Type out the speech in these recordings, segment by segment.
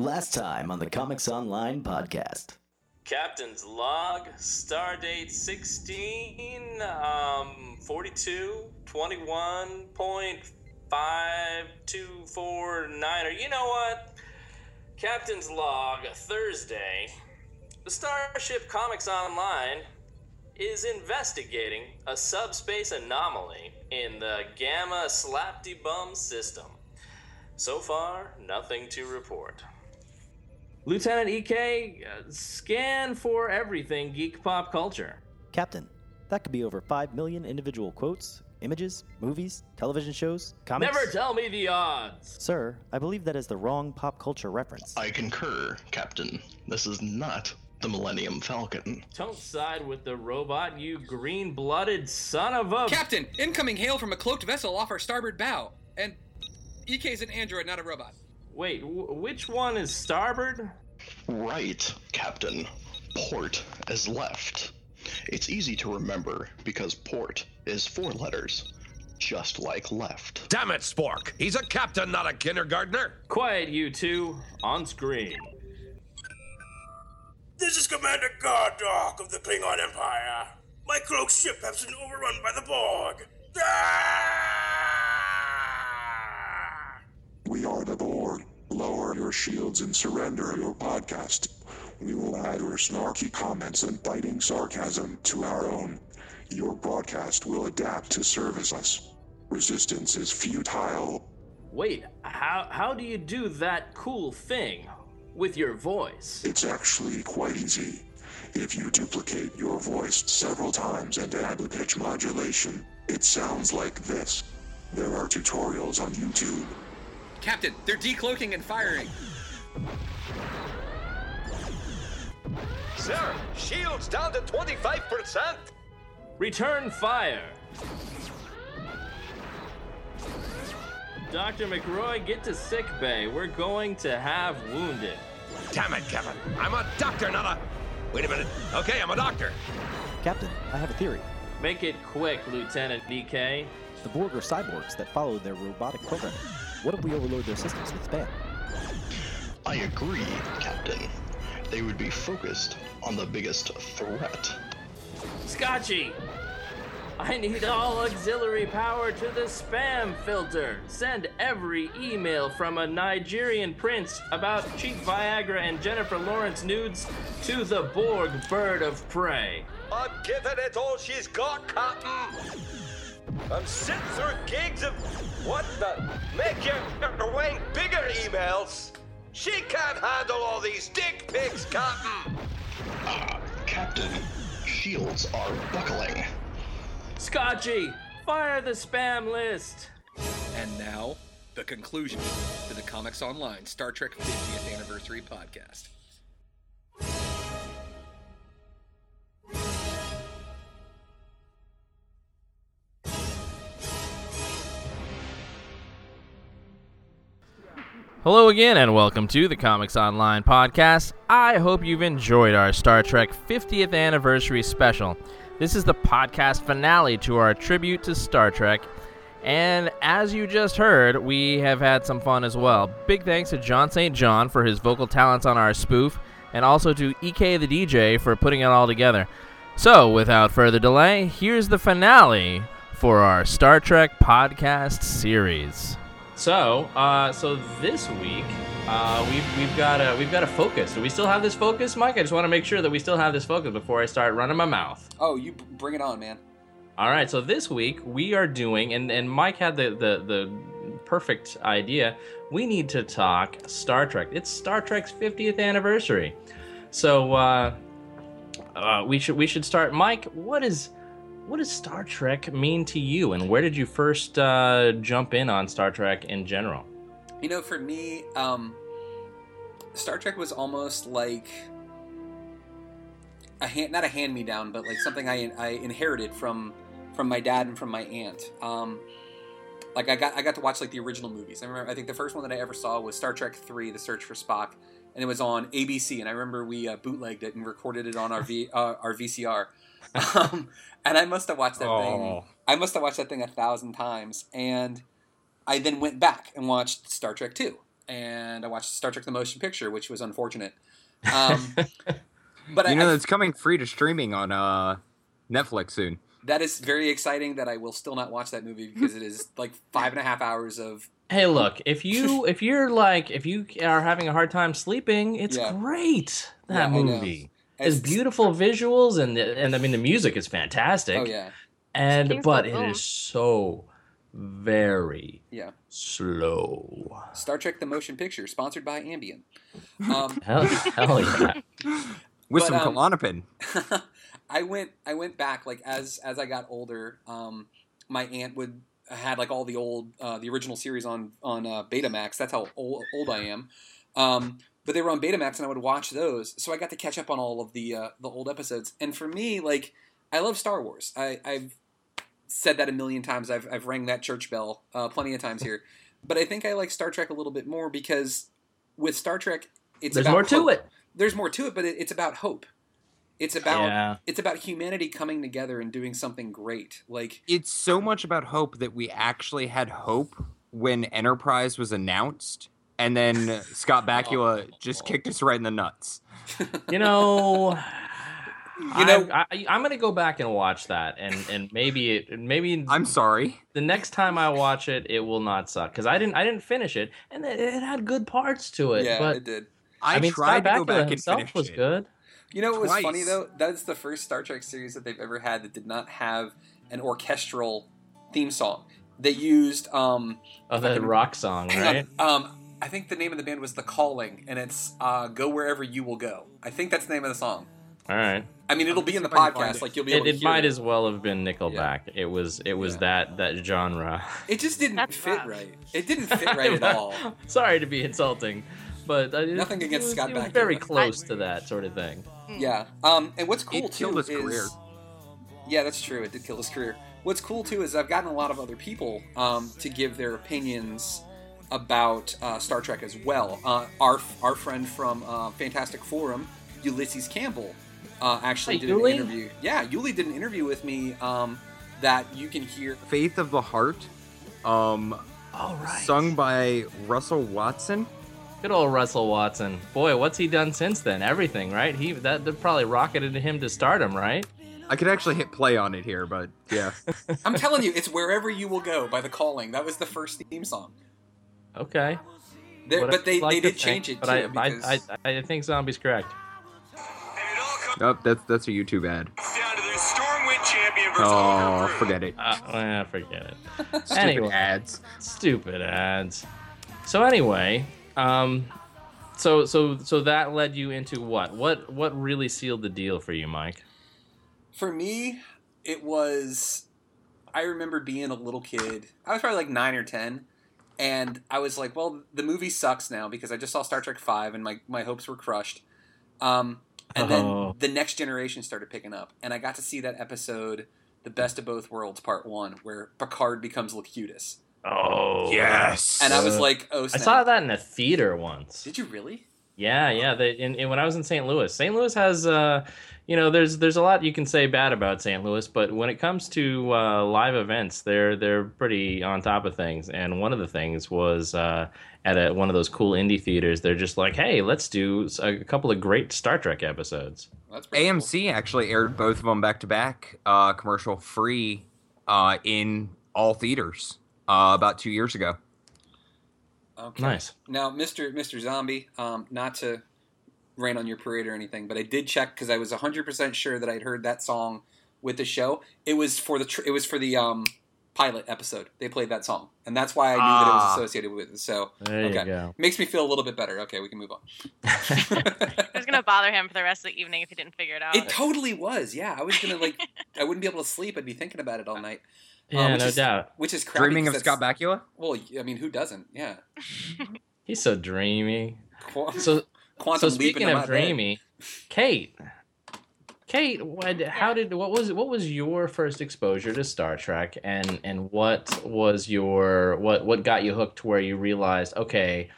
Last time on the Comics Online podcast. Captain's log, star date 16, um, 42, 21.5249, or you know what? Captain's log, Thursday. The Starship Comics Online is investigating a subspace anomaly in the Gamma Slapty Bum system. So far, nothing to report. Lieutenant EK, uh, scan for everything geek pop culture. Captain, that could be over 5 million individual quotes, images, movies, television shows, comics. Never tell me the odds. Sir, I believe that is the wrong pop culture reference. I concur, Captain. This is not the Millennium Falcon. Don't side with the robot, you green blooded son of a. Captain, incoming hail from a cloaked vessel off our starboard bow. And EK's an android, not a robot. Wait, w- which one is starboard? Right, Captain. Port is left. It's easy to remember because port is four letters, just like left. Damn it, Spork! He's a captain, not a kindergartner! Quiet, you two. On screen. This is Commander Gardok of the Klingon Empire. My cloaked ship has been overrun by the Borg. Ah! We are the Borg. Lower your shields and surrender your podcast. We will add your snarky comments and biting sarcasm to our own. Your broadcast will adapt to service us. Resistance is futile. Wait, how, how do you do that cool thing with your voice? It's actually quite easy. If you duplicate your voice several times and add the pitch modulation, it sounds like this. There are tutorials on YouTube. Captain, they're decloaking and firing. Sir, shields down to 25%! Return fire! Dr. McRoy, get to sick bay. We're going to have wounded. Damn it, Kevin! I'm a doctor, not a. Wait a minute. Okay, I'm a doctor. Captain, I have a theory. Make it quick, Lieutenant DK. The Borg are cyborgs that follow their robotic programming. What if we overload their systems with spam? I agree, Captain. They would be focused on the biggest threat. Scotchy! I need all auxiliary power to the spam filter. Send every email from a Nigerian prince about cheap Viagra and Jennifer Lawrence nudes to the Borg bird of prey. I'm giving it all she's got, Captain! I'm sitting through gigs of. What the? Make your, your way bigger emails! She can't handle all these dick pics, Captain! Ah, Captain, shields are buckling. Scotchy, fire the spam list. And now, the conclusion to the Comics Online Star Trek 50th Anniversary podcast. Hello again, and welcome to the Comics Online podcast. I hope you've enjoyed our Star Trek 50th Anniversary special. This is the podcast finale to our tribute to Star Trek. And as you just heard, we have had some fun as well. Big thanks to John St. John for his vocal talents on our spoof, and also to EK the DJ for putting it all together. So, without further delay, here's the finale for our Star Trek podcast series. So, uh, so this week, uh, we've we've got a we've got a focus. Do we still have this focus, Mike? I just want to make sure that we still have this focus before I start running my mouth. Oh, you b- bring it on, man. All right. So this week we are doing, and and Mike had the the the perfect idea. We need to talk Star Trek. It's Star Trek's 50th anniversary. So uh, uh, we should we should start. Mike, what is what does Star Trek mean to you, and where did you first uh, jump in on Star Trek in general? You know, for me, um, Star Trek was almost like a hand, not a hand me down, but like something I, I inherited from from my dad and from my aunt. Um, like I got I got to watch like the original movies. I remember I think the first one that I ever saw was Star Trek Three: The Search for Spock, and it was on ABC. And I remember we uh, bootlegged it and recorded it on our v, uh, our VCR. Um, and I must have watched that Oh. thing. I must have watched that thing a thousand times, and I then went back and watched Star Trek Two. and I watched Star Trek: The Motion Picture, which was unfortunate. Um, but you I, know I- it's coming free to streaming on uh, Netflix soon. that is very exciting. That I will still not watch that movie because it is like five and a half hours of Hey, look, if you if you're like if you are having a hard time sleeping, it's Yeah. great. Yeah, That I know. movie. It's It's- beautiful visuals and and I mean the music is fantastic. Oh yeah, And but Boom it Boom. is so very yeah. slow. Star Trek: The Motion Picture, sponsored by Ambien. Um, Hell, hell yeah. With But, some um, Klonopin. I went I went back like as as I got older. Um, my aunt would had like all the old uh, the original series on on uh, Betamax. That's how old, old I am. Um, but they were on Betamax, and I would watch those. So I got to catch up on all of the uh, the old episodes. And for me, like I love Star Wars. I, I've said that a million times. I've I've rang that church bell uh, plenty of times here. But I think I like Star Trek a little bit more because with Star Trek, it's There's more to it. There's more to it, but it, it's about hope. It's about Yeah. it's about humanity coming together and doing something great. Like It's so much about hope that we actually had hope when Enterprise was announced, and then Scott Bakula just kicked us right in the nuts. You know, You know- I, I, I'm gonna go back and watch that, and and maybe it maybe I'm sorry. the next time I watch it, it will not suck because I didn't I didn't finish it, and it, it had good parts to it. yeah, but it did. I, I, mean, tried Scott to go Bakula back and himself finish was it. good. You know what was funny though? That's the first Star Trek series that they've ever had that did not have an orchestral theme song. They used um Oh, that rock song, right? um I think the name of the band was The Calling, and it's uh, "Go Wherever You Will Go." I think that's the name of the song. All right. I mean, it'll be in the see if I can find podcast. it. Like you'll be It, able to it hear might it. as well have been Nickelback. It was it was Yeah. that that genre. It just didn't That's fit rough. right. It didn't fit right at all. Sorry to be insulting, but uh, it- Nothing against it was, Scott it was Bakula. very close to that sort of thing. Yeah. Um, and what's cool It too killed his is career. yeah, that's true. It did kill his career. What's cool too is I've gotten a lot of other people um, to give their opinions about uh, Star Trek as well. Uh, our our friend from uh, Fantastic Forum, Ulysses Campbell, uh, actually Hey, did Yuli? an interview. Yeah, Yuli did an interview with me um, that you can hear. Faith of the Heart, um, All right. sung by Russell Watson. Good old Russell Watson. Boy, what's he done since then? Everything, right? He that, that probably rocketed him to stardom, right? I could actually hit play on it here, but yeah. I'm telling you, it's wherever you will go by the Calling. That was the first theme song. Okay. They- but they, like they did change think, it But too. I, because- I, I, I think Zombie's correct. oh, that's that's a YouTube ad. Down to the Stormwind champion versus Oh, forget it. Uh, eh, forget it. Stupid Anyway. ads. Stupid ads. So anyway, um, so so so that led you into what? What what really sealed the deal for you, Mike? For me, it was. I remember being a little kid. I was probably like nine or ten, and I was like, "Well, the movie sucks now because I just saw Star Trek Five, and my my hopes were crushed." Um, and Oh. then the next generation started picking up, and I got to see that episode, "The Best of Both Worlds" Part One, where Picard becomes Locutus, Oh Yes. and I was like, "Oh, I saw that in a theater once. Did you really? Yeah, yeah. They, in, in, when I was in St. Louis, St. Louis has, uh, you know, there's there's a lot you can say bad about St. Louis, but when it comes to uh, live events, they're they're pretty on top of things. And one of the things was uh, at a, one of those cool indie theaters. They're just like, hey, let's do a couple of great Star Trek episodes. Well, that's pretty cool. AMC actually aired both of them back to back, uh, commercial free, uh, in all theaters, uh, about two years ago. Okay. Nice. Now, Mr. Mr. Zombie, um, not to rain on your parade or anything, but I did check because I was 100% sure that I'd heard that song with the show. It was for the tr- it was for the um, pilot episode. They played that song, and that's why I knew that it was Ah. associated with it. So There okay, you go. makes me feel a little bit better. Okay, we can move on. It was gonna bother him for the rest of the evening if he didn't figure it out. it totally was. Yeah, I was gonna like I wouldn't be able to sleep. I'd be thinking about it all night. Um, yeah, which no is- doubt. Which is crappy Dreaming of Scott Bakula? Well, I mean, who doesn't? Yeah. He's so dreamy. Qu- So Quantum so speaking of my bed. dreamy, Kate, Kate, what, how did what was what was your first exposure to Star Trek, and and what was your what what got you hooked to where you realized, okay,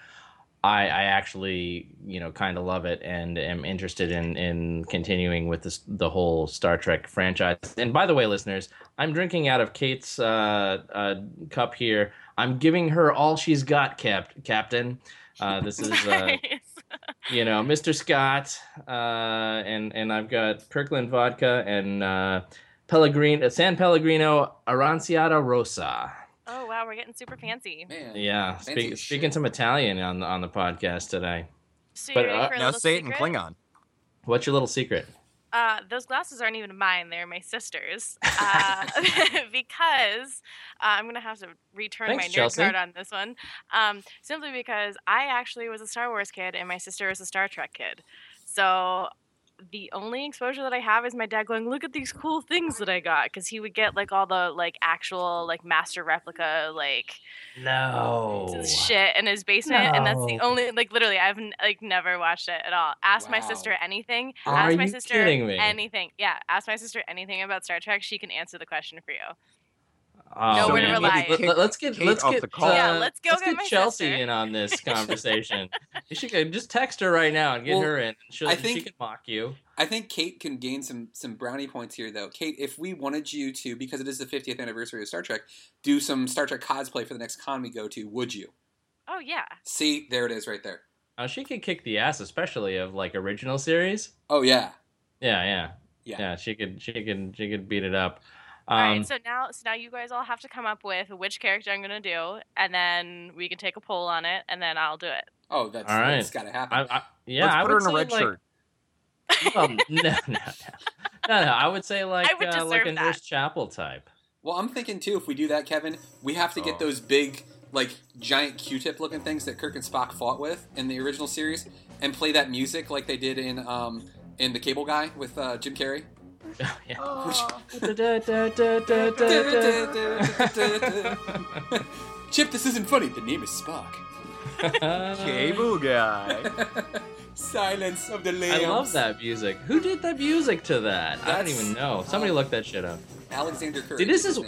I, I actually, you know, kind of love it and am interested in in continuing with this the whole Star Trek franchise. And by the way, listeners, I'm drinking out of Kate's uh, uh, cup here. I'm giving her all she's got, Cap- Captain. Uh, this is, uh, you know, Mr. Scott, uh, and and I've got Kirkland vodka and uh, Pellegrino, San Pellegrino Aranciata Rosa. Wow, we're getting super fancy. Man. Yeah, fancy speak, speaking some Italian on the on the podcast today. So But, you uh, Now little say it in? Klingon. What's your little secret? Uh, those glasses aren't even mine; they're my sister's. Uh, because uh, I'm gonna have to return Thanks, my nerd Chelsea. card on this one. Um, simply because I actually was a Star Wars kid, and my sister was a Star Trek kid. So the only exposure that I have is my dad going, "Look at these cool things that I got," because he would get like all the like actual like master replica like No. shit in his basement, and that's the only like literally I've n- like never watched it at all. Ask my sister anything. Are ask my you sister kidding me? anything. Yeah, ask my sister anything about Star Trek. She can answer the question for you. Oh, Nowhere to man. rely. Let, let, us get Kate let's off get the call. uh, Yeah, let's go let's get get Chelsea sister. in on this conversation. you should just text her right now and get Well, her in. She'll, I she think- can mock you. I think Kate can gain some some brownie points here, though. Kate, if we wanted you to, because it is the 50th anniversary of Star Trek, do some Star Trek cosplay for the next con we go to, would you? Oh yeah. See, there it is, right there. Oh, she could kick the ass, especially of like original series. Oh yeah, Yeah, yeah, Yeah. yeah. She could, she could, she could beat it up. All Um, right. So now, so now you guys all have to come up with which character I'm gonna do, and then we can take a poll on it, and then I'll do it. Oh, that's, All right. that's got to happen. I, I, yeah, Let's I put her would in a say, red like- shirt. Well, no, no, no, no, no. I would say like I would uh, like a deserve. Nurse Chapel type. well, I'm thinking too, if we do that, Kevin, we have to get Oh. those big, like giant Q-tip looking things that Kirk and Spock fought with in the original series, and play that music like they did in um in the Cable Guy with uh, Jim Carrey. Yeah. Chip, this isn't funny. The name is Spock. Cable guy. Silence of the Lambs. I love that music. Who did that music to that? I don't even know. Somebody uh, look that shit up. Alexander Kirk. See, this is-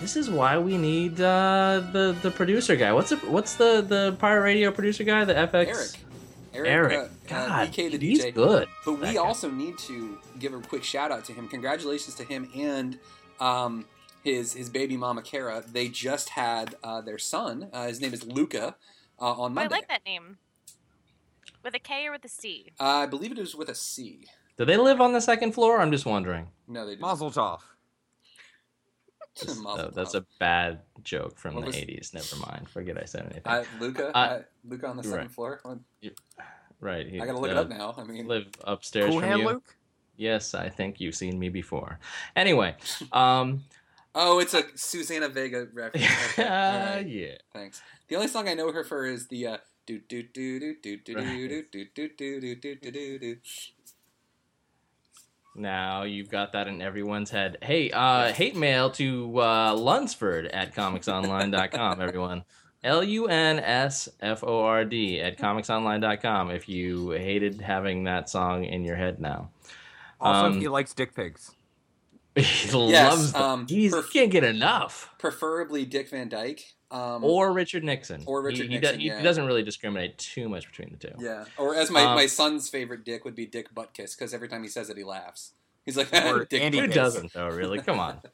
This is why we need uh, the the producer guy. What's the what's the the pirate radio producer guy? The FX. Eric. Eric, Eric. uh, uh, God, EK the he's DJ. good. But we guy. also need to give a quick shout out to him. Congratulations to him and um, his his baby mama Kara. They just had uh, their son. Uh, his name is Luca. Uh, on I like that name. With a K or with a C? Uh, I believe it was with a C. Do they live on the second floor? I'm just wondering. No, they didn't. Mazel tov. That's, Mazel uh, that's a bad joke from What the was- 80s. Never mind. Forget I said anything. Uh, Luca, Uh, uh, Luca on the second right. floor. What- right. he- I gotta look it uh, up now. I mean, Live upstairs Cool from hand, you. Luke. Yes, I think you've seen me before. Anyway, um, oh, it's a Susanna Vega reference. Okay. uh, right. yeah. Thanks. The only song I know her for is the uh, do do do do do do Right. do do do do do do do do do. Now you've got that in everyone's head. Hey, uh, hate mail to uh, Lunsford at comicsonline.com, everyone. L U N S F O R D at comicsonline.com if you hated having that song in your head now. Also, Um, he likes dick pigs. he Yes, loves them. um, He's, per- he can't get enough. Preferably Dick Van Dyke. Um, Or Richard Nixon. Or Richard he, he, Nixon, he, yeah. doesn't really discriminate too much between the two. yeah. Or as my, Um, my son's favorite Dick would be Dick Buttkiss because every time he says it, he laughs. He's like, Dick Andy Who Buttkiss. Kiss. doesn't, though, really? Come on.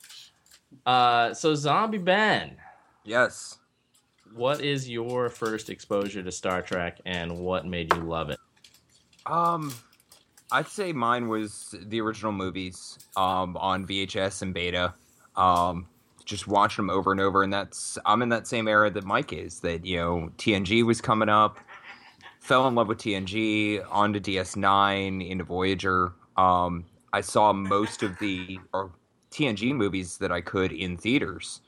Uh, so, Zombie Ben. Yes. What is your first exposure to Star Trek and what made you love it? Um, I'd say mine was the original movies um, on VHS and beta. Um, just watching them over and over, and that's I'm in that same era that Mike is. That you know TNG was coming up, fell in love with TNG, on to DS9, into Voyager. Um, I saw most of the or TNG movies that I could in theaters,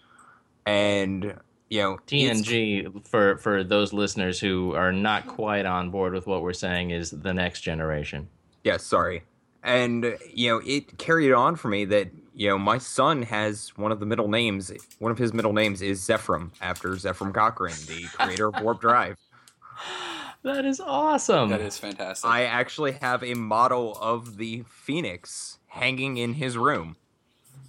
and you know TNG, for, for those listeners who are not quite on board with what we're saying, is the next generation. Yes, sorry. And you know, it carried on for me that you know my son has one of the middle names. One of his middle names is Zefram after Zefram Cochrane, the creator of Warp Drive. That is awesome. That is fantastic. I actually have a model of the Phoenix hanging in his room.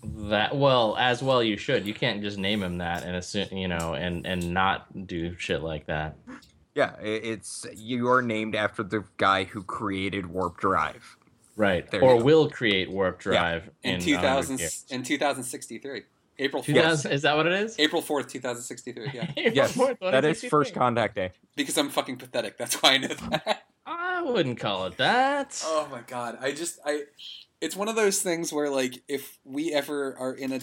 That well, as well you should. You can't just name him that and assume, you know, and and not do shit like that. Yeah, it's you're named after the guy who created warp drive. Right. There or will create warp drive in, in um, 2000 years. in 2063 april 4th 2000 is that what it is? april 4th 2063 yeah Yes, that is first contact day. because i'm fucking pathetic that's why i know that I wouldn't call it that. oh my god i just i it's one of those things where like if we ever are in a,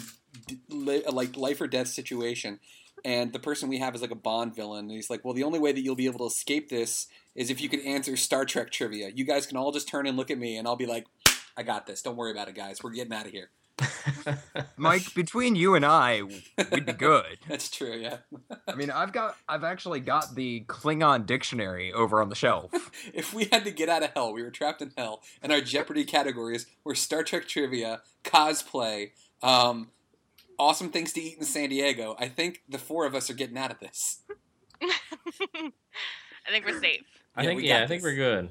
d- a, like life or death situation and the person we have is like a bond villain and he's like well the only way that you'll be able to escape this is if you can answer star trek trivia. You guys can all just turn and look at me and i'll be like i got this. Don't worry about it guys. We're getting out of here. Mike, between you and I, we'd be good. that's true yeah. I mean, I've got, I've actually got the Klingon dictionary over on the shelf. if we had to get out of hell, we were trapped in hell, and our Jeopardy categories were Star Trek trivia, cosplay, um, awesome things to eat in San Diego. I think the four of us are getting out of this. I think we're safe. I Yeah, think we yeah, got I think this. we're good.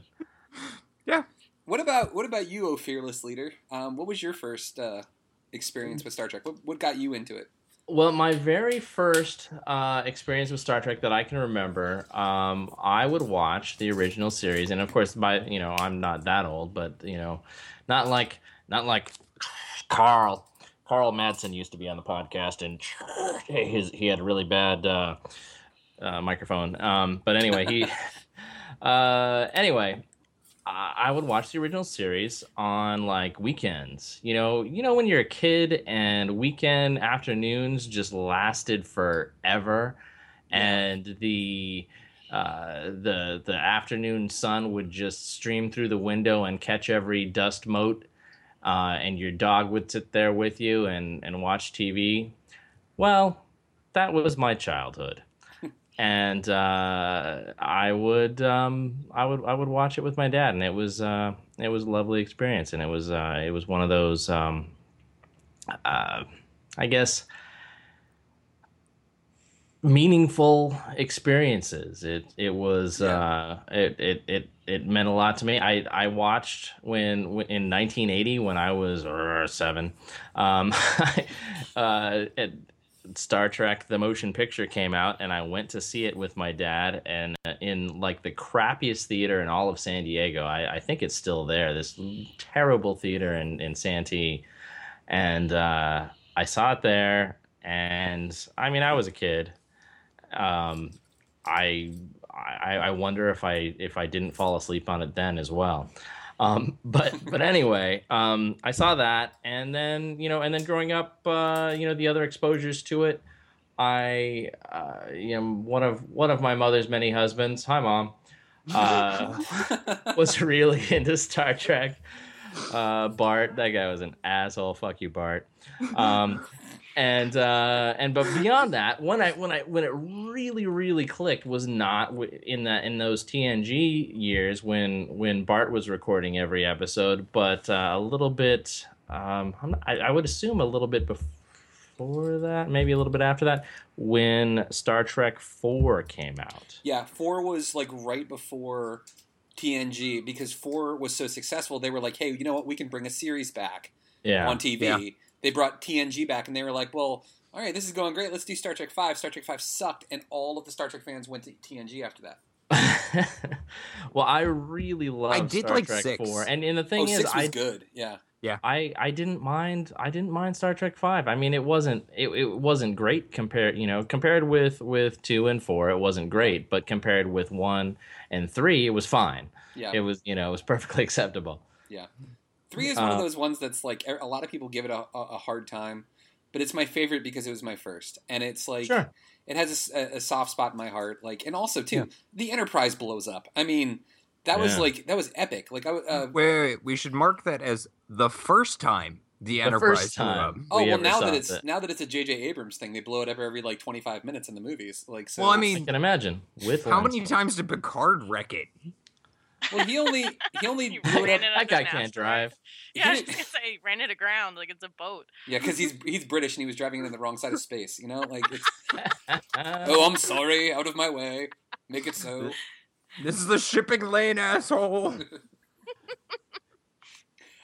Yeah. What about what about you, oh fearless leader? Um, what was your first uh, experience with Star Trek? What, what got you into it? Well, my very first uh, experience with Star Trek that I can remember, um, I would watch the original series, and of course, by you know, I'm not that old, but you know, not like not like Carl. Carl Madsen used to be on the podcast, and his he had a really bad uh, uh, microphone. Um, but anyway, he uh, anyway. I I would watch the original series on like weekends. You know, you know when you're a kid and weekend afternoons just lasted forever, and the uh, the the afternoon sun would just stream through the window and catch every dust mote, uh, and your dog would sit there with you and and watch TV. Well, that was my childhood and uh, I would um, I would I would watch it with my dad, and it was uh, it was a lovely experience, and it was uh, it was one of those um, uh, I guess meaningful experiences. It it was uh, it, it it it meant a lot to me. I I watched when in 1980 when I was uh, seven. Um, uh, it, Star Trek the motion picture came out and I went to see it with my dad and uh, in like the crappiest theater in all of San Diego. I, I think it's still there. This terrible theater in in Santee, and uh, I saw it there. And I mean, I was a kid. Um, I, I I wonder if I if I didn't fall asleep on it then as well. Um, but but anyway, um, I saw that, and then you know, and then growing up, uh, you know, the other exposures to it, I uh, you know one of one of my mother's many husbands. Hi, mom. Uh, was really into Star Trek. Uh, Bart, that guy was an asshole. Fuck you, Bart. Um, and uh, and but beyond that, when I when I when it really really clicked was not in that in those TNG years when when Bart was recording every episode, but uh, a little bit. Um, I'm not, I, I would assume a little bit before that, maybe a little bit after that, when Star Trek Four came out. Yeah, four was like right before TNG because four was so successful. They were like, hey, you know what? We can bring a series back Yeah. on TV. Yeah. They brought TNG back, and they were like, well, all right, this is going great. Let's do Star Trek Five. Star Trek Five sucked, and all of the Star Trek fans went to TNG after that. well, I really loved I did Star like Trek six. Four, and and the thing oh, is, six was I good. Yeah. I I didn't mind I didn't mind Star Trek Five. I mean, it wasn't it, it wasn't great compared you know compared with with two and four, it wasn't great, but compared with one and three, it was fine. Yeah. It was you know it was perfectly acceptable. Yeah. Three is one of Uh, those ones that's like a lot of people give it a, a, a hard time, but it's my favorite because it was my first, and it's like Sure. it has a soft spot in my heart. Like, and also too, Yeah. the Enterprise blows up. I mean, that was like that was epic. Like, I w- uh, Wait, wait, wait, we should mark that as the first time the, The Enterprise first blew up. time. oh we well, ever now that it's it. now that it's a J.J. Abrams thing, they blow it up every like twenty five minutes in the movies. Like, so Well, I I mean, can imagine with how many times did Picard wreck it? Well, he only he only He blew it ran up. it That guy can't drive. Yeah, I was He just gonna say he ran it aground like it's a boat. Yeah, because he's he's British and he was driving it in the wrong side of space. You know, like it's oh, I'm sorry, out of my way, make it so. This is the shipping lane, asshole.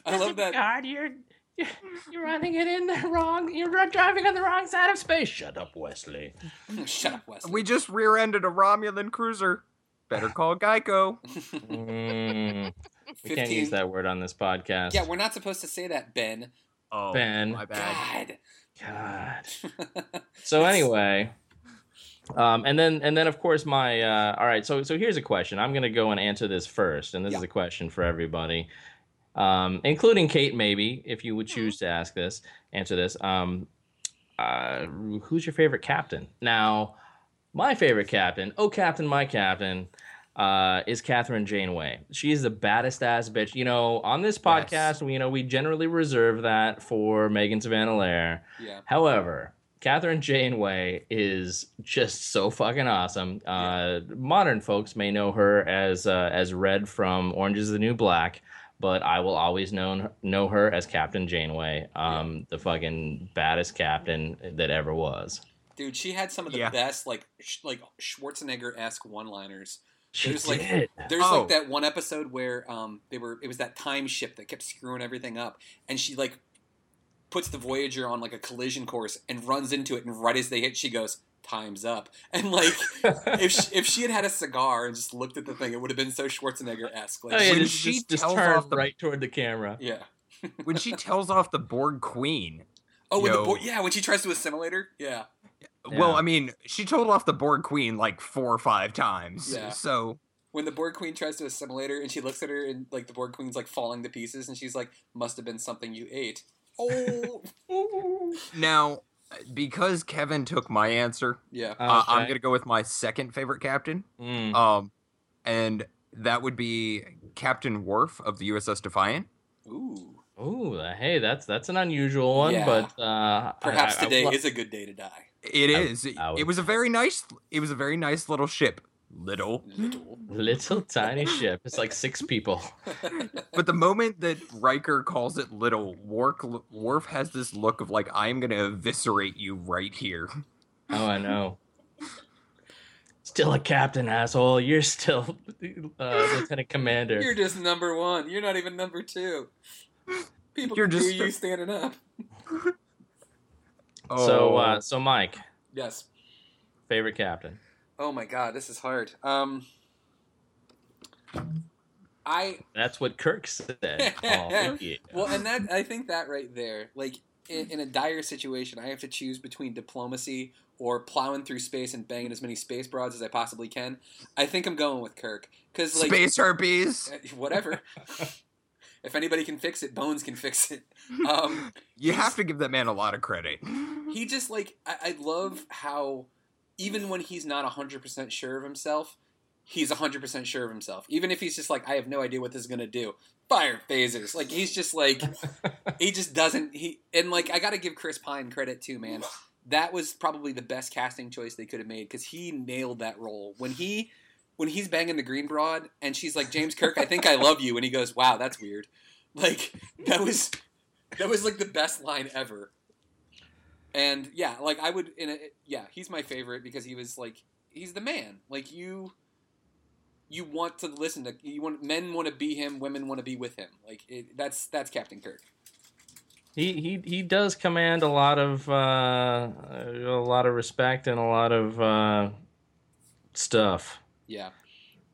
I love that. God, you're you're, you're running it in the wrong. You're driving on the wrong side of space. Shut up, Wesley. Shut up, Wesley. we just rear-ended a Romulan cruiser. Better call Geico. Mm, we can't use that word on this podcast. Yeah, we're not supposed to say that, Ben. Oh, Ben. my bad. God. God. So anyway, um, and then and then of course my uh, all right. So so here's a question. I'm gonna go and answer this first, and this is a question for everybody, um, including Kate. Maybe if you would choose to ask this, answer this. Um, uh, who's your favorite captain? Now, my favorite captain. Oh, captain, my captain. Uh, is Kathryn Janeway. She's the baddest ass bitch. You know, on this podcast, we, you know, we generally reserve that for Megan Savannah Lair. Yeah. However, Kathryn Janeway is just so fucking awesome. Uh, modern folks may know her as uh, as Red from Orange Is the New Black, but I will always know know her as Captain Janeway, um, the fucking baddest captain that ever was. Dude, she had some of the Yeah. best like sh- like Schwarzenegger esque one liners. She There's like there's Oh. like that one episode where um they were it was that time ship that kept screwing everything up, and she like puts the Voyager on like a collision course and runs into it, and right as they hit, she goes. Time's up, and like if she, if she had had a cigar and just looked at the thing, it would have been so Schwarzenegger esque. Like, Oh, yeah, When just, she just, just tells turn off the- right toward the camera. yeah. when she tells off the Borg Queen. Oh, when the Yo. boy, yeah, when she tries to assimilate her, yeah, Well, I mean, she told off the Borg Queen like four or five times. Yeah. So when the Borg Queen tries to assimilate her and she looks at her and like the Borg Queen's like falling to pieces and she's like, "Must have been something you ate." Oh, now, because Kevin took my answer, yeah. uh, I'm gonna go with my second favorite captain. Mm. Um, and that would be Captain Worf of the USS Defiant. Ooh. Ooh, hey, that's that's an unusual one, Yeah. but uh, Perhaps I- I- I today would is a good day to die. It I- is. It- I would- it was a very nice. It was a very nice little ship. Little. Little. little tiny ship. It's like six people. But the moment that Riker calls it little, Worf, Worf has this look of like, I'm gonna eviscerate you right here. Oh, I know. Still a captain, asshole. You're still uh, lieutenant commander. You're just number one. You're not even number two. People You're just you standing up. So, Oh. uh, so Mike, Yes. favorite captain. Oh my god, this is hard. Um, I That's what Kirk said. Oh, well, and that I think that right there, like in, in a dire situation, I have to choose between diplomacy or plowing through space and banging as many space broads as I possibly can. I think I'm going with Kirk because like Space herpes. uh, whatever. if anybody can fix it, Bones can fix it. Um, You have to give that man a lot of credit. He just like I, I love how even when he's not 100% sure of himself he's 100% sure of himself. Even if he's just like i have no idea what this is going to do. Fire phasers. Like he's just like he just doesn't he and like i gotta give chris pine credit too man. That was probably the best casting choice they could have made because he nailed that role. When he when he's banging the green broad and she's like james kirk i think i love you and he goes wow that's weird. Like that was that was like the best line ever and yeah, like I would in a yeah, he's my favorite because he was like he's the man. Like you you want to listen to you want men want to be him, women want to be with him. Like it, that's that's Captain Kirk. He he he does command a lot of uh, a lot of respect and a lot of uh, stuff. Yeah.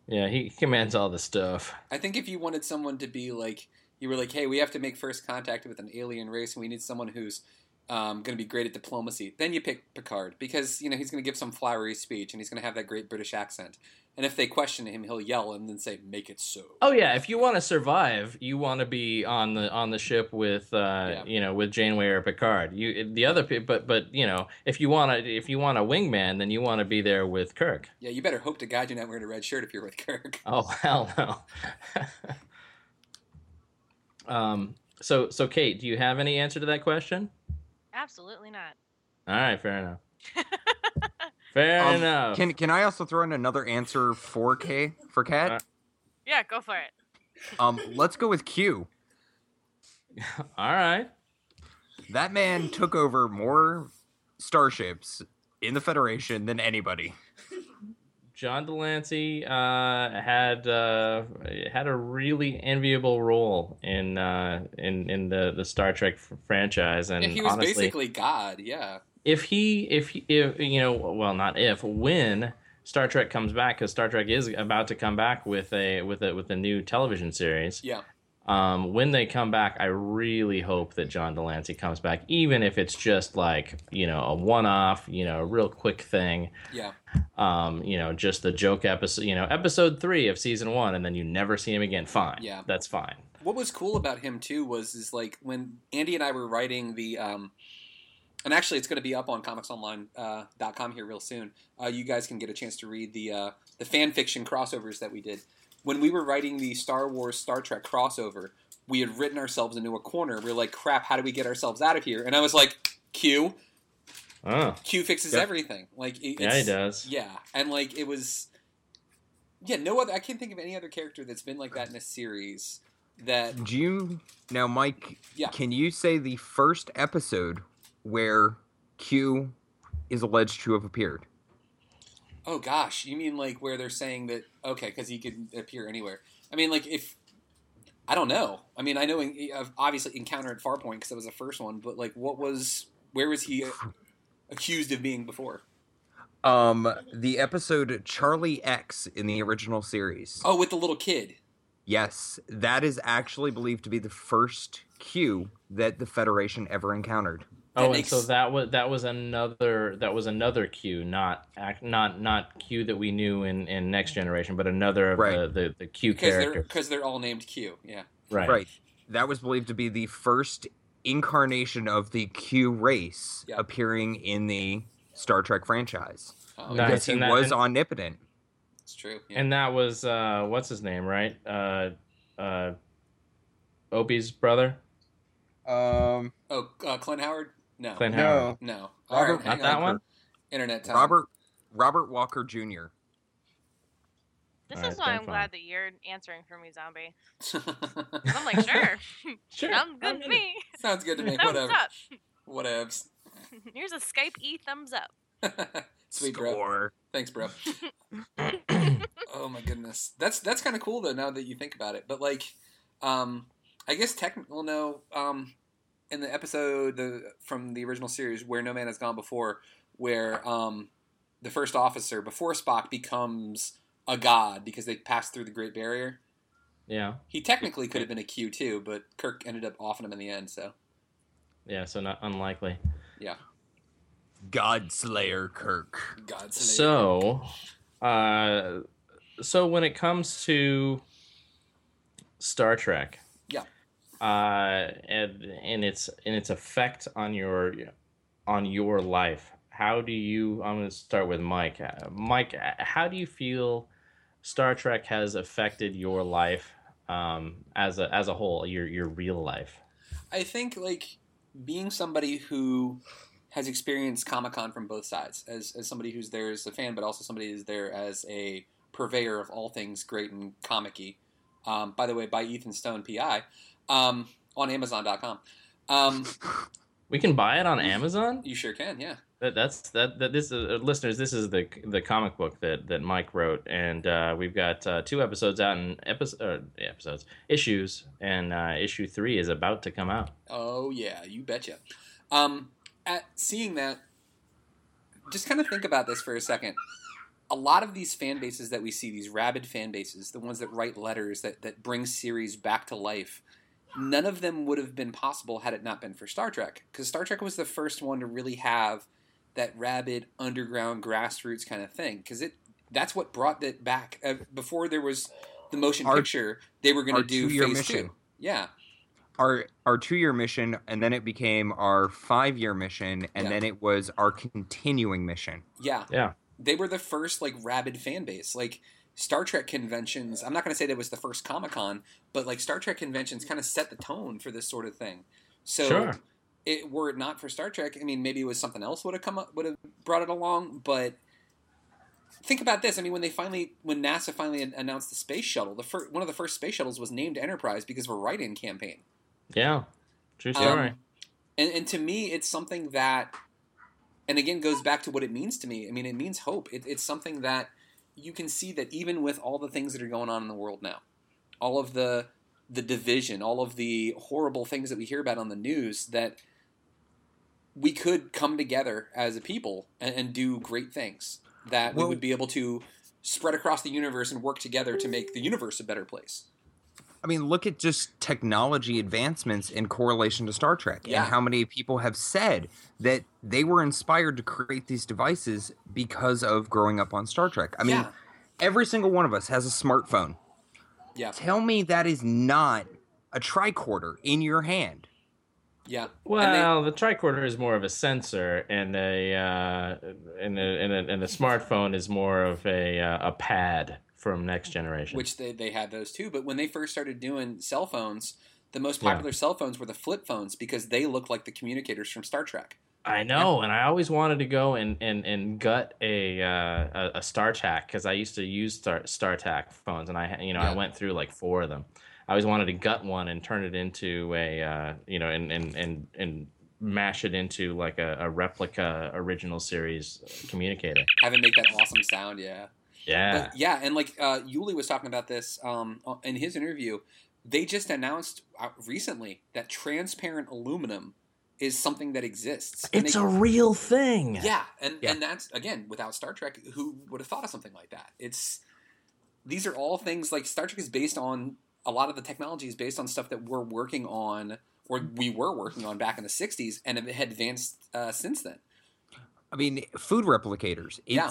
Yeah, he commands all the stuff. I think if you wanted someone to be like you were like, "Hey, we have to make first contact with an alien race and we need someone who's um, going to be great at diplomacy." Then you pick Picard because, you know, he's going to give some flowery speech and he's going to have that great British accent. And if they question him, he'll yell and then say, "Make it so." Oh yeah, if you want to survive, you want to be on the on the ship with uh, Yeah. you know with Janeway or Picard. You the other but but you know if you want to if you want a wingman, then you want to be there with Kirk. Yeah, you better hope to God you're not wearing a red shirt if you're with Kirk. Oh hell no. um. So so Kate, do you have any answer to that question? Absolutely not. All right, fair enough. fair Um, enough. Can can I also throw in another answer for K for Cat? Uh, Yeah, go for it. Um, let's go with Q. All right. That man took over more starships in the Federation than anybody. John de Lancie uh, had uh, had a really enviable role in uh, in in the, the Star Trek franchise, and he was honestly, basically God. Yeah. if he if he, if you know well not if when Star Trek comes back because Star Trek is about to come back with a with a with a new television series. Yeah. Um, when they come back, I really hope that John de Lancie comes back, even if it's just like you know a one-off, you know, a real quick thing. Yeah. Um, you know, just the joke episode, you know, episode three of season one, and then you never see him again. Fine. Yeah. that's fine. What was cool about him too was is like when Andy and I were writing the um, and actually it's going to be up on comicsonline.com uh, .com here real soon. Uh, you guys can get a chance to read the uh, the fan fiction crossovers that we did. When we were writing the Star Wars Star Trek crossover, we had written ourselves into a corner. We were like, "Crap, how do we get ourselves out of here?" And I was like, "Q, Oh, Q fixes Yeah. everything." Like, it, yeah, he does. Yeah, and like it was, yeah. No other. I can't think of any other character that's been like that in a series. That Do you now, Mike? Yeah. Can you say the first episode where Q is alleged to have appeared? Oh gosh, you mean like where they're saying that okay, because he could appear anywhere. I mean, like if I don't know. I mean, I know in, I've obviously Encounter at Farpoint because that was the first one, but like, what was where was he accused of being before? Um, the episode Charlie X in the original series. Oh, with the little kid. Yes, that is actually believed to be the first Q that the Federation ever encountered. Oh, That and so that was that was another that was another Q, not act, not not Q that we knew in, in Next Generation, but another of Right. the, the, the Q Because they're characters. because they're all named Q. Yeah. Right. Right. That was believed to be the first incarnation of the Q race Yeah. appearing in the Star Trek franchise. Oh, Nice. Because he that- was and- omnipotent. It's true. Yeah. And that was uh, what's his name, right? Uh, uh, Opie's brother, Um, oh, uh, Clint Howard. No. Clint No. Howard. No. Robert- All right, hang Not that on. one. Internet time. Robert Robert Walker Jr. This Alright, is why I'm fine. glad that you're answering for me, Zombie. I'm like, sure, Sure. sounds good to me. Sounds good to me. Thumbs Whatever. up. Whatevs. Here's a Skype e thumbs up. Sweet bro. Thanks, bro. oh my goodness, that's that's kind of cool though. Now that you think about it, but like, um, I guess technical. No, um, in the episode the from the original series where No Man Has Gone Before, where um, the first officer before Spock becomes a god because they passed through the Great Barrier. Yeah. He technically could have been a Q too, but Kirk ended up offing him in the end. So Yeah. So not unlikely. yeah, Godslayer Kirk. God. So, uh, so when it comes to Star Trek, Yeah. Uh, and, and its and its effect on your on your life, how do you? I'm going to start with Mike. Uh, Mike, uh, how do you feel Star Trek has affected your life um, as a as a whole, your your real life? I think like being somebody who has experienced Comic Con from both sides, as as somebody who's there as a fan, but also somebody who's there as a purveyor of all things great and comic-y. Um, by the way, by Ethan Stone, PI, um, on Amazon.com. Um, We can buy it on Amazon. you sure can, yeah. That, that's that that this uh, listeners. This is the the comic book that that Mike wrote, and uh, we've got uh, two episodes out and episode uh, episodes issues, and uh, issue three is about to come out. Oh yeah, you betcha. Um, at seeing that, just kind of think about this for a second. A lot of these fan bases that we see, these rabid fan bases, the ones that write letters that that bring series back to life, none of them would have been possible had it not been for Star Trek. Because Star Trek was the first one to really have that rabid underground grassroots kind of thing. Because it that's what brought it back. Uh, before there was the motion Our- picture, they were going to do phase mission. two. Yeah, Our our two year mission, and then it became our five year mission, and Yeah. then it was our continuing mission. yeah. Yeah, they were the first like rabid fan base like star trek conventions i'm not going to say that was the first comic-con but like star trek conventions kind of set the tone for this sort of thing. So Sure. it were it not for star trek i mean maybe it was something else would have come up would have brought it along but think about this i mean when they finally when nasa finally announced the space shuttle the first one of the first space shuttles was named enterprise because of a write-in campaign. Yeah, true Um, story. and, and to me it's something that and again goes back to what it means to me. I mean it means hope. It, it's something that you can see that even with all the things that are going on in the world now all of the the division all of the horrible things that we hear about on the news that we could come together as a people and, and do great things that we would be able to spread across the universe and work together to make the universe a better place. I mean, look at just technology advancements in correlation to Star Trek Yeah. and how many people have said that they were inspired to create these devices because of growing up on Star Trek. I mean, Yeah. every single one of us has a smartphone. Yeah. Tell me that is not a tricorder in your hand. Yeah. Well, the tricorder is more of a sensor, and a uh, and a, and a and a smartphone is more of a uh, a pad from next generation. which they, they had those too. But when they first started doing cell phones, the most Yeah. popular cell phones were the flip phones because they looked like the communicators from Star Trek. I know, and I always wanted to go and and, and gut a uh, a, a StarTAC because I used to use Star StarTAC phones, and I you know I went through like four of them. I always wanted to gut one and turn it into a uh, you know and and and and mash it into like a, a replica original series communicator. Have it make that awesome sound, yeah. Yeah. But yeah, and like uh, Yuli was talking about this um, in his interview. They just announced uh, recently that transparent aluminum is something that exists. And It's they- a real thing. Yeah, and Yeah. and that's again without Star Trek, who would have thought of something like that? It's these are all things like Star Trek is based on a lot of the technology is based on stuff that we're working on or we were working on back in the '60s and it had advanced uh, since then. I mean, food replicators. Yeah.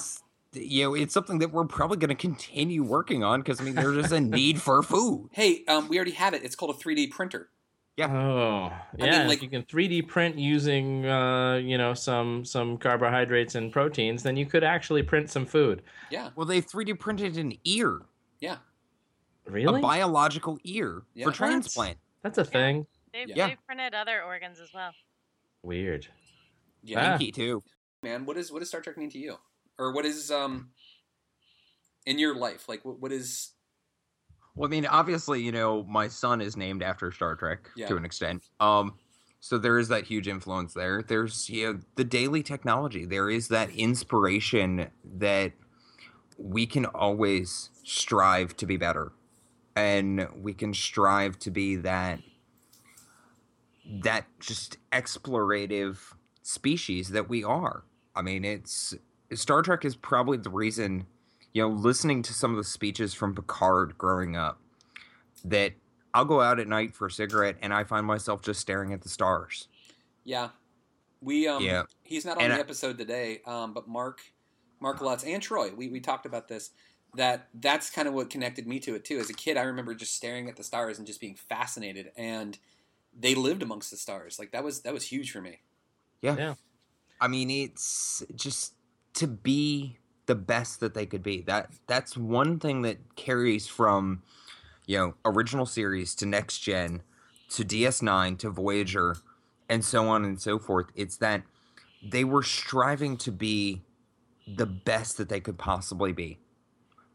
It's you know, it's something that we're probably going to continue working on because I mean, there's just a need for food. Hey, um, we already have it. It's called a 3D printer. Yeah. Oh, mean, yeah. like- if you can 3D print using, uh, you know, some some carbohydrates and proteins, then you could actually print some food. Yeah, Well, they 3D printed an ear, yeah, Really? a biological ear Yeah. for What? transplant. That's a thing. They've, Yeah. they've printed other organs as well. Weird. yeah. Ah. Pinky too. Man, what is what does Star Trek mean to you, or what is um in your life? Like, what, what is Well, I mean, obviously, you know, my son is named after Star Trek Yeah. to an extent. Um, so there is that huge influence there. There's you know the daily technology. There is that inspiration that we can always strive to be better, and we can strive to be that that just explorative species that we are. I mean, it's Star Trek is probably the reason you know, listening to some of the speeches from Picard growing up, that I'll go out at night for a cigarette and I find myself just staring at the stars. yeah? We um Yeah. he's not on And the I- episode today, um, but Mark Mark Lutz and Troy, we we talked about this. That that's kind of what connected me to it too. As a kid, I remember just staring at the stars and just being fascinated. And they lived amongst the stars. Like that was that was huge for me. Yeah. Yeah. I mean, it's just to be the best that they could be. That that's one thing that carries from, you know, original series to next gen to DS9 to Voyager and so on and so forth. It's that they were striving to be the best that they could possibly be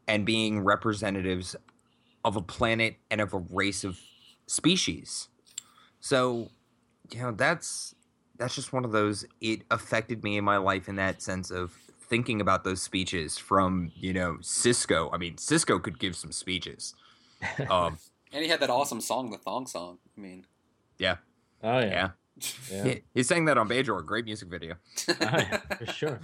and being representatives of a planet and of a race of species. So, you know, that's that's just one of those it affected me in my life in that sense of thinking about those speeches from, you know, Sisko. I mean, Sisko could give some speeches. Um, And he had that awesome song, the Thong Song. I mean, yeah. Oh Yeah. yeah. He, he sang that on Bajor, great music video. Oh, yeah, for sure.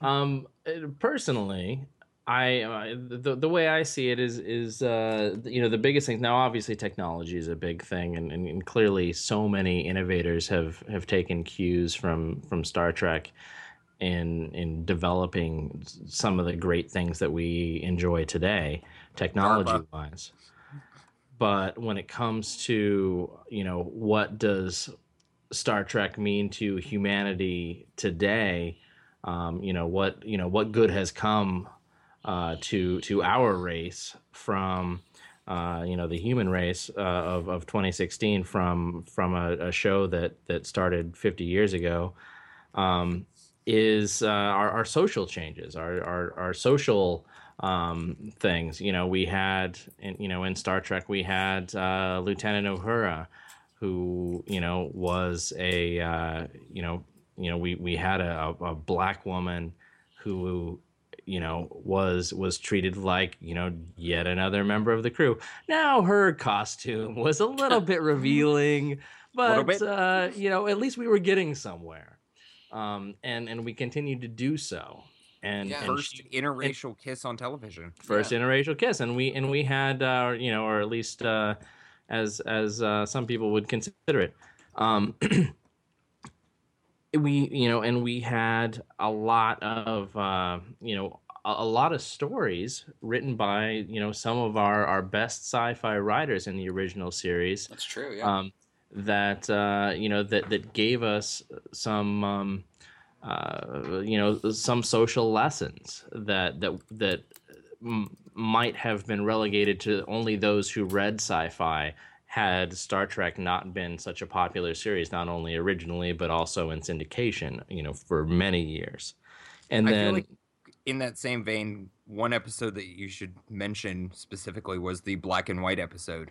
Um, uh, personally, I uh, the the way I see it is is uh, you know the biggest thing now. Obviously, technology is a big thing, and, and, and clearly, so many innovators have have taken cues from from Star Trek in in developing some of the great things that we enjoy today, technology wise. But when it comes to you know what does Star Trek mean to humanity today? Um, you know what you know what good has come uh, to to our race from uh, you know the human race uh, of of 2016 from from a, a show that that started 50 years ago um, is uh, our, our social changes, our our, our social um, things. You know, we had, in, you know, in Star Trek, we had uh, Lieutenant Uhura, who you know was a uh, you know you know we we had a, a black woman who you know was was treated like you know yet another member of the crew now her costume was a little bit revealing but bit. uh you know at least we were getting somewhere um and and we continued to do so and, and First she- interracial kiss on television. first interracial kiss and we and we had uh you know or at least uh as as uh, some people would consider it um we you know and we had a lot of uh you know a, a lot of stories written by you know some of our our best sci-fi writers in the original series That's true. Yeah. um, that uh, you know that that gave us some um, uh, you know some social lessons that that that m- might have been relegated to only those who read sci-fi had Star Trek not been such a popular series, not only originally but also in syndication, you know, for many years. And I then feel like in that same vein, one episode that you should mention specifically was the black and white episode.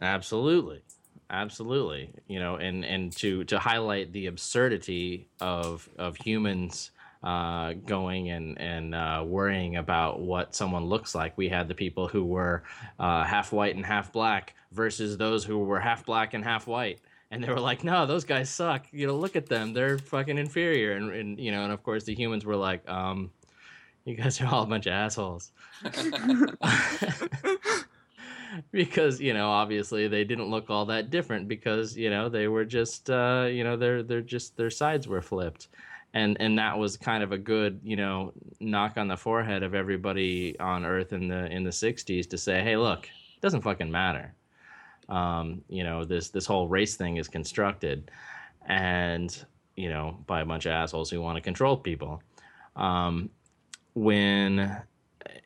Absolutely. Absolutely. You know, and, and to, to highlight the absurdity of of humans uh, going and, and uh, worrying about what someone looks like. We had the people who were uh, half white and half black versus those who were half black and half white. And they were like, no, those guys suck. You know, look at them. They're fucking inferior. And, and you know, and of course the humans were like, um, you guys are all a bunch of assholes. because you know obviously they didn't look all that different because you know they were just uh you know they're they're just their sides were flipped. And and that was kind of a good you know knock on the forehead of everybody on earth in the in the 60s to say hey look it doesn't fucking matter. Um you know this this whole race thing is constructed. And you know by a bunch of assholes who want to control people. Um when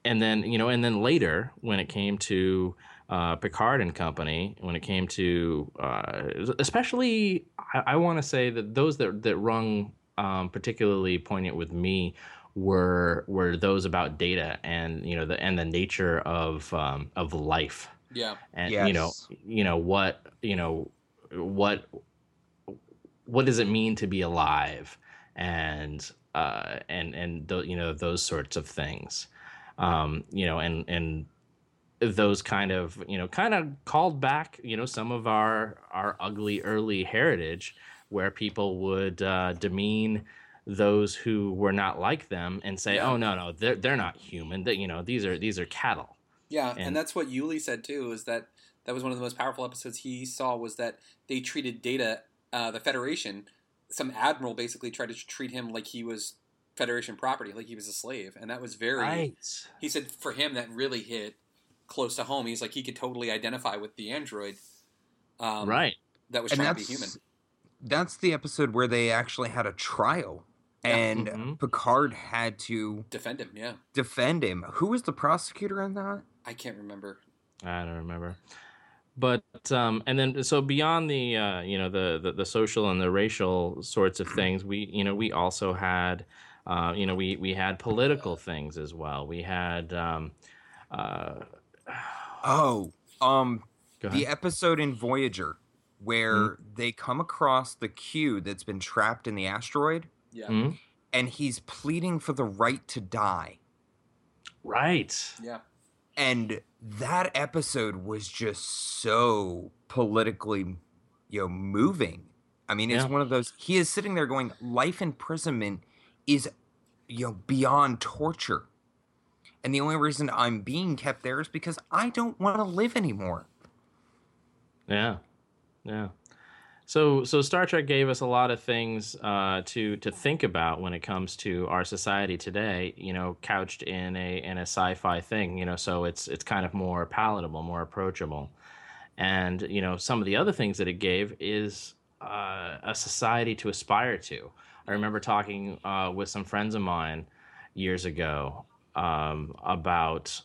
and then you know and then later when it came to uh, Picard and Company, when it came to uh, especially, I, I want to say that those that that rung um, particularly poignant with me were were those about data and you know the and the nature of um, of life. Yeah. and you know you know what you know what what does it mean to be alive? And uh and and th- you know those sorts of things. Um you know and and those kind of you know kind of called back you know some of our our ugly early heritage where people would uh demean those who were not like them and say Yeah. oh no no they're they're not human that you know these are these are cattle Yeah, and, And- that's what Yuli said too. Is that that was one of the most powerful episodes he saw was that they treated Data, uh, the Federation. Some admiral basically tried to treat him like he was Federation property, like he was a slave, and that was very. right He said for him that really hit close to home. He's like he could totally identify with the android. Um, right That was And trying to be human. that's the episode where they actually had a trial, Yeah. and Mhm. Picard had to Defend him. Yeah, defend him. Who was the prosecutor in that? I can't remember. I don't remember. But um, and then so beyond the uh, you know the, the the social and the racial sorts of things, we you know we also had uh, you know we we had political things as well. We had um, uh, Oh, um, the episode in Voyager where Mm-hmm. they come across the Q that's been trapped in the asteroid, Yeah, Mhm. and he's pleading for the right to die. right. yeah, and that episode was just so politically you know moving i mean it's Yeah. one of those he is sitting there going life imprisonment is you know beyond torture and the only reason i'm being kept there is because i don't want to live anymore Yeah, yeah. So so Star Trek gave us a lot of things uh, to to think about when it comes to our society today. You know, couched in a in a sci-fi thing. You know, so it's it's kind of more palatable, more approachable. And you know, some of the other things that it gave is uh, a society to aspire to. I remember talking uh, with some friends of mine years ago um, about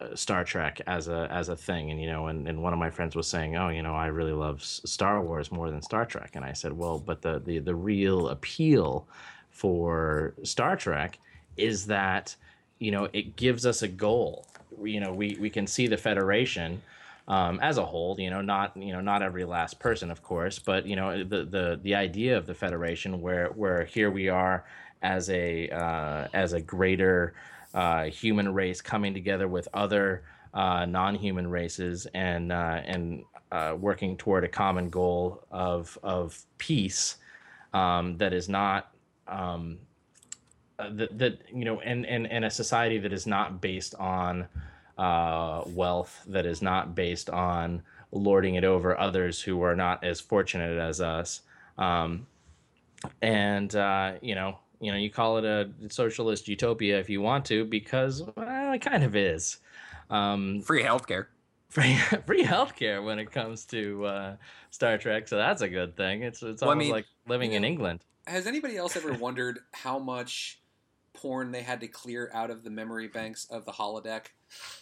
uh, Star Trek as a as a thing, and you know, and, and one of my friends was saying, "Oh, you know, I really love Star Wars more than Star Trek," and I said, "Well, but the the the real appeal for Star Trek is that you know it gives us a goal. You know, we we can see the Federation." Um, as a whole, you know, not you know, not every last person, of course, but you know, the the the idea of the Federation, where where here we are as a uh, as a greater uh, human race coming together with other uh, non-human races and uh, and uh, working toward a common goal of of peace um, that is not um, uh, that, that you know, and, and and a society that is not based on wealth, that is not based on lording it over others who are not as fortunate as us. Um, and uh, you know, you know, you call it a socialist utopia if you want to, because well, it kind of is. Um, Free healthcare. free free healthcare when it comes to uh, Star Trek, so that's a good thing. It's it's Well, I almost mean, like living in England. Has anybody else ever wondered how much porn they had to clear out of the memory banks of the holodeck?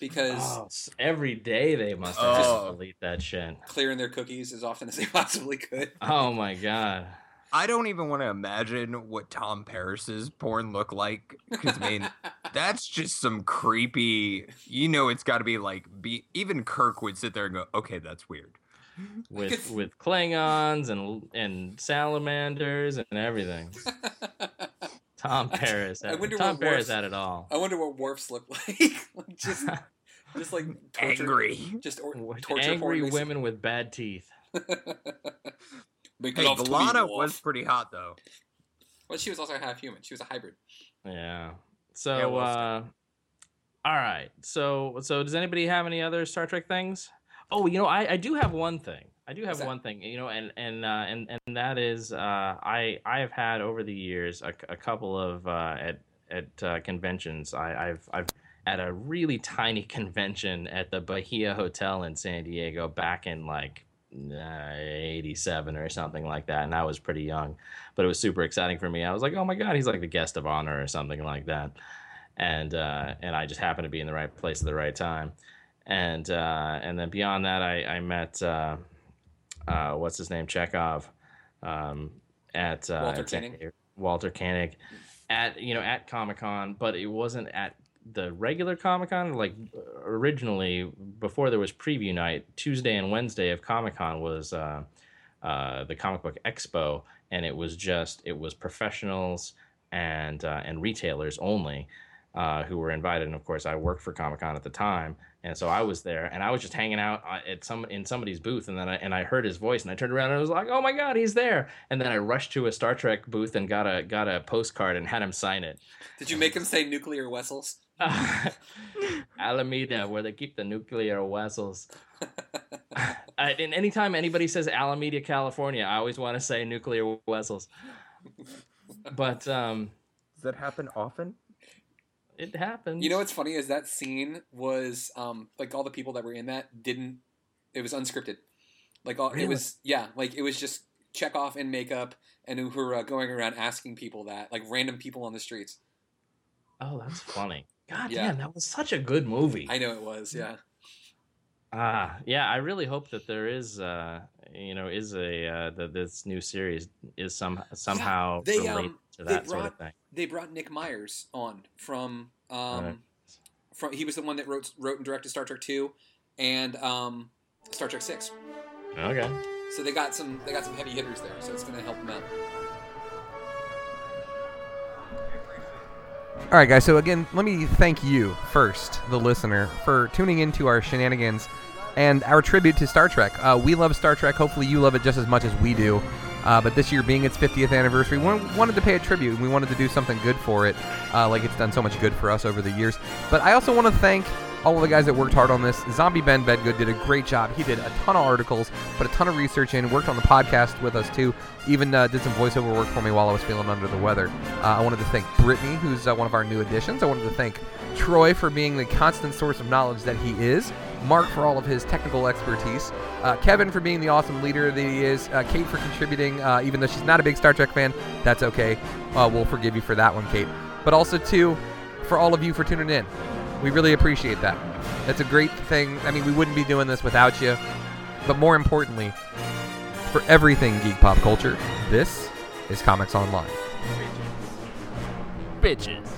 Because Oh, every day they must have Oh. delete that shit. clearing their cookies as often as they possibly could. Oh my god. I don't even want to imagine what Tom Paris's porn looked like because I mean that's just some creepy. You know, it's got to be like be even Kirk would sit there and go, "Okay, that's weird." With with Klingons and and salamanders and everything. Tom Paris. I had- wonder Tom what Paris Worf's- had it all. I wonder what Worf's look like. Like, just, just like torture, Angry. just or, torture Angry porn, women with bad teeth. Hey, Make love to me, B'Elanna Worf. was pretty hot though. Well, she was also half human. She was a hybrid. Yeah. So Yeah, well uh all right. So so does anybody have any other Star Trek things? Oh, you know, I, I do have one thing. I do have one thing, you know, and and uh, and and that is uh, I I have had over the years a, a couple of uh, at at uh, conventions. I, I've I've at a really tiny convention at the Bahia Hotel in San Diego back in like 87 or something like that, and I was pretty young, but it was super exciting for me. I was like, oh my god, he's like the guest of honor or something like that, and uh, and I just happened to be in the right place at the right time, and uh, and then beyond that, I I met. Uh, uh, what's his name, Chekov, um, at uh, Walter Koenig. Walter Koenig, at you know at Comic Con, but it wasn't at the regular Comic Con. Like originally, before there was preview night, Tuesday and Wednesday of Comic Con was uh, uh, the Comic Book Expo, and it was just it was professionals and uh, and retailers only. Uh, who were invited, and of course, I worked for Comic Con at the time, and so I was there, and I was just hanging out uh, at some in somebody's booth, and then I and I heard his voice, and I turned around and I was like, "Oh my God, he's there!" And then I rushed to a Star Trek booth and got a got a postcard and had him sign it. Did you make him say nuclear vessels? Alameda, where they keep the nuclear vessels. I, and anytime anybody says Alameda, California, I always want to say nuclear vessels. But um, Does that happen often? it happens. You know what's funny is that scene was um like all the people that were in that didn't. It was unscripted. Like all it was yeah like it was just Chekov in makeup and who were uh, going around asking people that like random people on the streets. Oh, that's funny. God Yeah. damn, that was such a good movie. I know it was yeah. Ah, yeah. I really hope that there is, uh, you know, is a uh, that this new series is some somehow they, related um, to they that sort of thing. They brought Nick Myers on from um Right. from he was the one that wrote wrote and directed Star Trek two and um Star Trek six. Okay. So they got some they got some heavy hitters there. So it's gonna help them out. All right, guys. So again, let me thank you first, the listener, for tuning into our shenanigans and our tribute to Star Trek. Uh, we love Star Trek. Hopefully, you love it just as much as we do. Uh, but this year being its 50th anniversary, we wanted to pay a tribute and we wanted to do something good for it, uh, like it's done so much good for us over the years. But I also want to thank all of the guys that worked hard on this. Zombie Ben Bedgood did a great job. He did a ton of articles, put a ton of research in, worked on the podcast with us too. Even uh, did some voiceover work for me while I was feeling under the weather. Uh, I wanted to thank Brittany, who's uh, one of our new additions. I wanted to thank Troy for being the constant source of knowledge that he is. Mark for all of his technical expertise. Uh, Kevin for being the awesome leader that he is. Uh, Kate for contributing, uh, even though she's not a big Star Trek fan. That's okay. Uh, we'll forgive you for that one, Kate. But also, too, for all of you for tuning in. We really appreciate that. That's a great thing. I mean, we wouldn't be doing this without you. But more importantly, for everything geek pop culture, this is Comics Online. Bitches.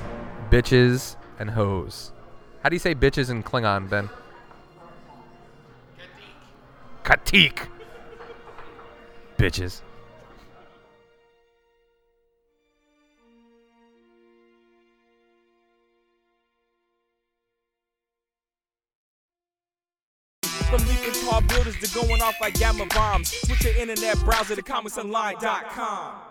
Bitches and hoes. How do you say bitches in Klingon, Ben? Katik. Bitches. Tall buildings to going off like gamma bombs. Switch your internet browser to comicsonline.com.